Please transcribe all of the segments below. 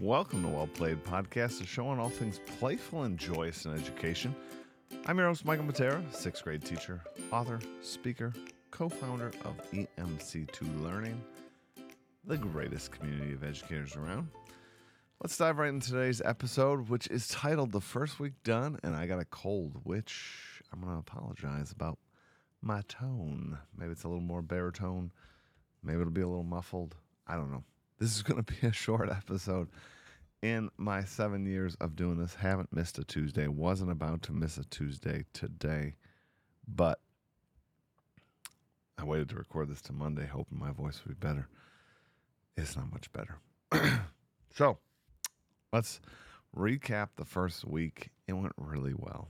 Welcome to Well Played Podcast, a show on all things playful and joyous in education. I'm your host, Michael Matera, sixth grade teacher, author, speaker, co founder of EMC2 Learning, the greatest community of educators around. Let's dive right into today's episode, which is titled The First Week Done, and I got a cold, which I'm going to apologize about my tone. Maybe it's a little more baritone. Maybe it'll be a little muffled. I don't know. This is going to be a short episode. In my seven years of doing this, haven't missed a Tuesday. Wasn't about to miss a Tuesday today, but I waited to record this to Monday, hoping my voice would be better. It's not much better. so let's recap the first week. It went really well.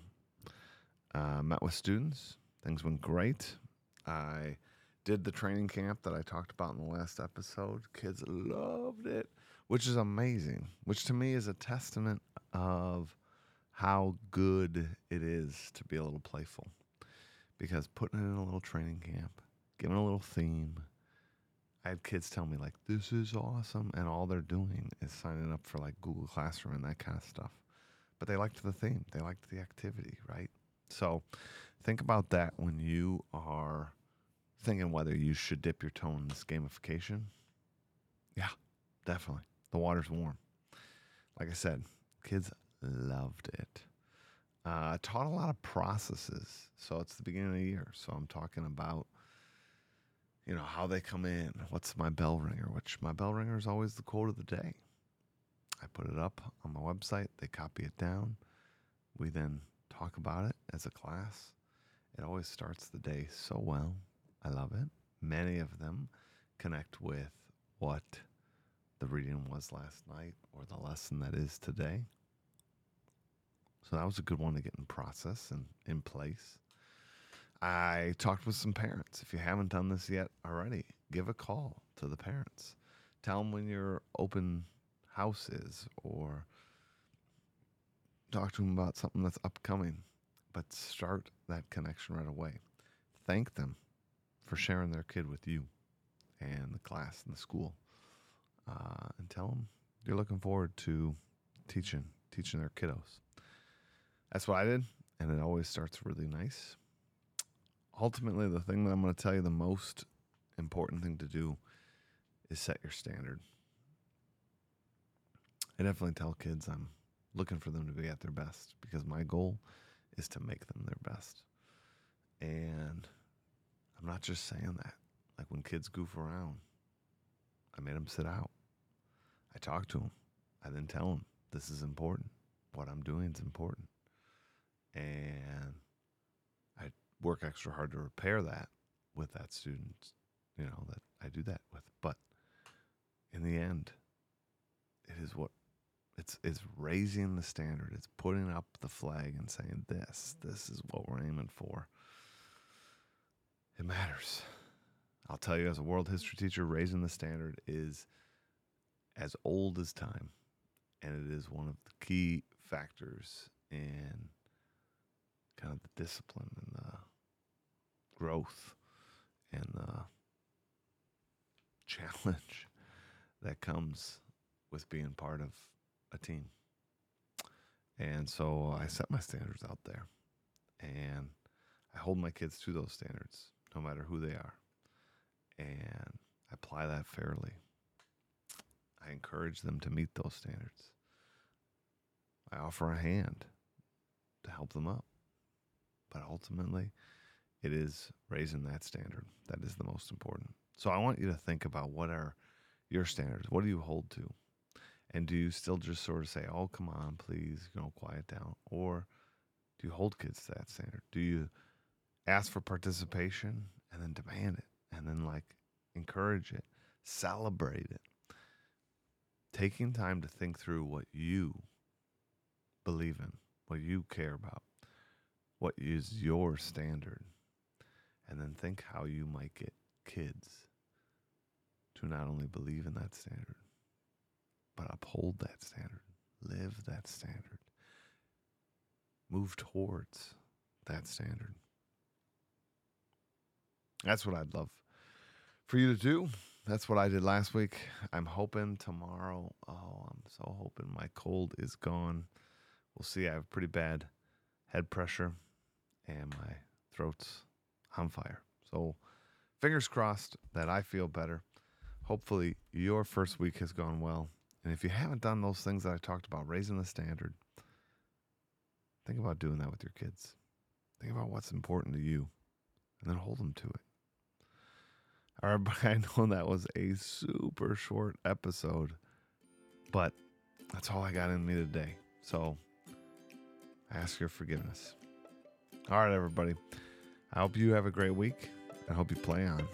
Uh, met with students. Things went great. I did the training camp that I talked about in the last episode. Kids loved it, which is amazing, which to me is a testament of how good it is to be a little playful. Because putting in a little training camp, giving a little theme, I had kids tell me, like, this is awesome. And all they're doing is signing up for like Google Classroom and that kind of stuff. But they liked the theme, they liked the activity, right? So think about that when you are thinking whether you should dip your toe in this gamification. Yeah, definitely. The water's warm. Like I said, kids loved it. Uh, I taught a lot of processes. So it's the beginning of the year. So I'm talking about, you know, how they come in. What's my bell ringer? Which my bell ringer is always the quote of the day. I put it up on my website. They copy it down. We then talk about it as a class. It always starts the day so well. I love it. Many of them connect with what the reading was last night or the lesson that is today. So that was a good one to get in process and in place. I talked with some parents. If you haven't done this yet already, give a call to the parents. Tell them when your open house is or talk to them about something that's upcoming. But start that connection right away. Thank them for sharing their kid with you and the class and the school. Uh, and tell them you're looking forward to teaching teaching their kiddos. That's what I did, and it always starts really nice. Ultimately, the thing that I'm going to tell you the most important thing to do is set your standard. I definitely tell kids I'm looking for them to be at their best because my goal is to make them their best. And I'm not just saying that. Like when kids goof around, I made them sit out. I talk to them. I then tell them this is important. What I'm doing is important. And I work extra hard to repair that with that student, you know, that I do that with. But in the end, it is what it's it's raising the standard. It's putting up the flag and saying this, this is what we're aiming for. It matters. I'll tell you, as a world history teacher, raising the standard is as old as time. And it is one of the key factors in kind of the discipline and the growth and the challenge that comes with being part of a team. And so I set my standards out there and I hold my kids to those standards no matter who they are. And I apply that fairly. I encourage them to meet those standards. I offer a hand to help them up. But ultimately, it is raising that standard that is the most important. So I want you to think about what are your standards? What do you hold to? And do you still just sort of say, oh, come on, please, you know, quiet down? Or do you hold kids to that standard? Do you ask for participation and then demand it and then like encourage it, celebrate it. Taking time to think through what you believe in, what you care about, what is your standard, and then think how you might get kids to not only believe in that standard, but uphold that standard, live that standard, move towards that standard. That's what I'd love for you to do. that's what I did last week. I'm hoping tomorrow. Oh, I'm so hoping my cold is gone. We'll see. I have pretty bad head pressure and my throat's on fire. So, fingers crossed that I feel better. Hopefully, your first week has gone well. And if you haven't done those things that I talked about, raising the standard, think about doing that with your kids. Think about what's important to you and then hold them to it. All right, I know that was a super short episode, but that's all I got in me today. So I ask your forgiveness. All right, everybody. I hope you have a great week. I hope you play on.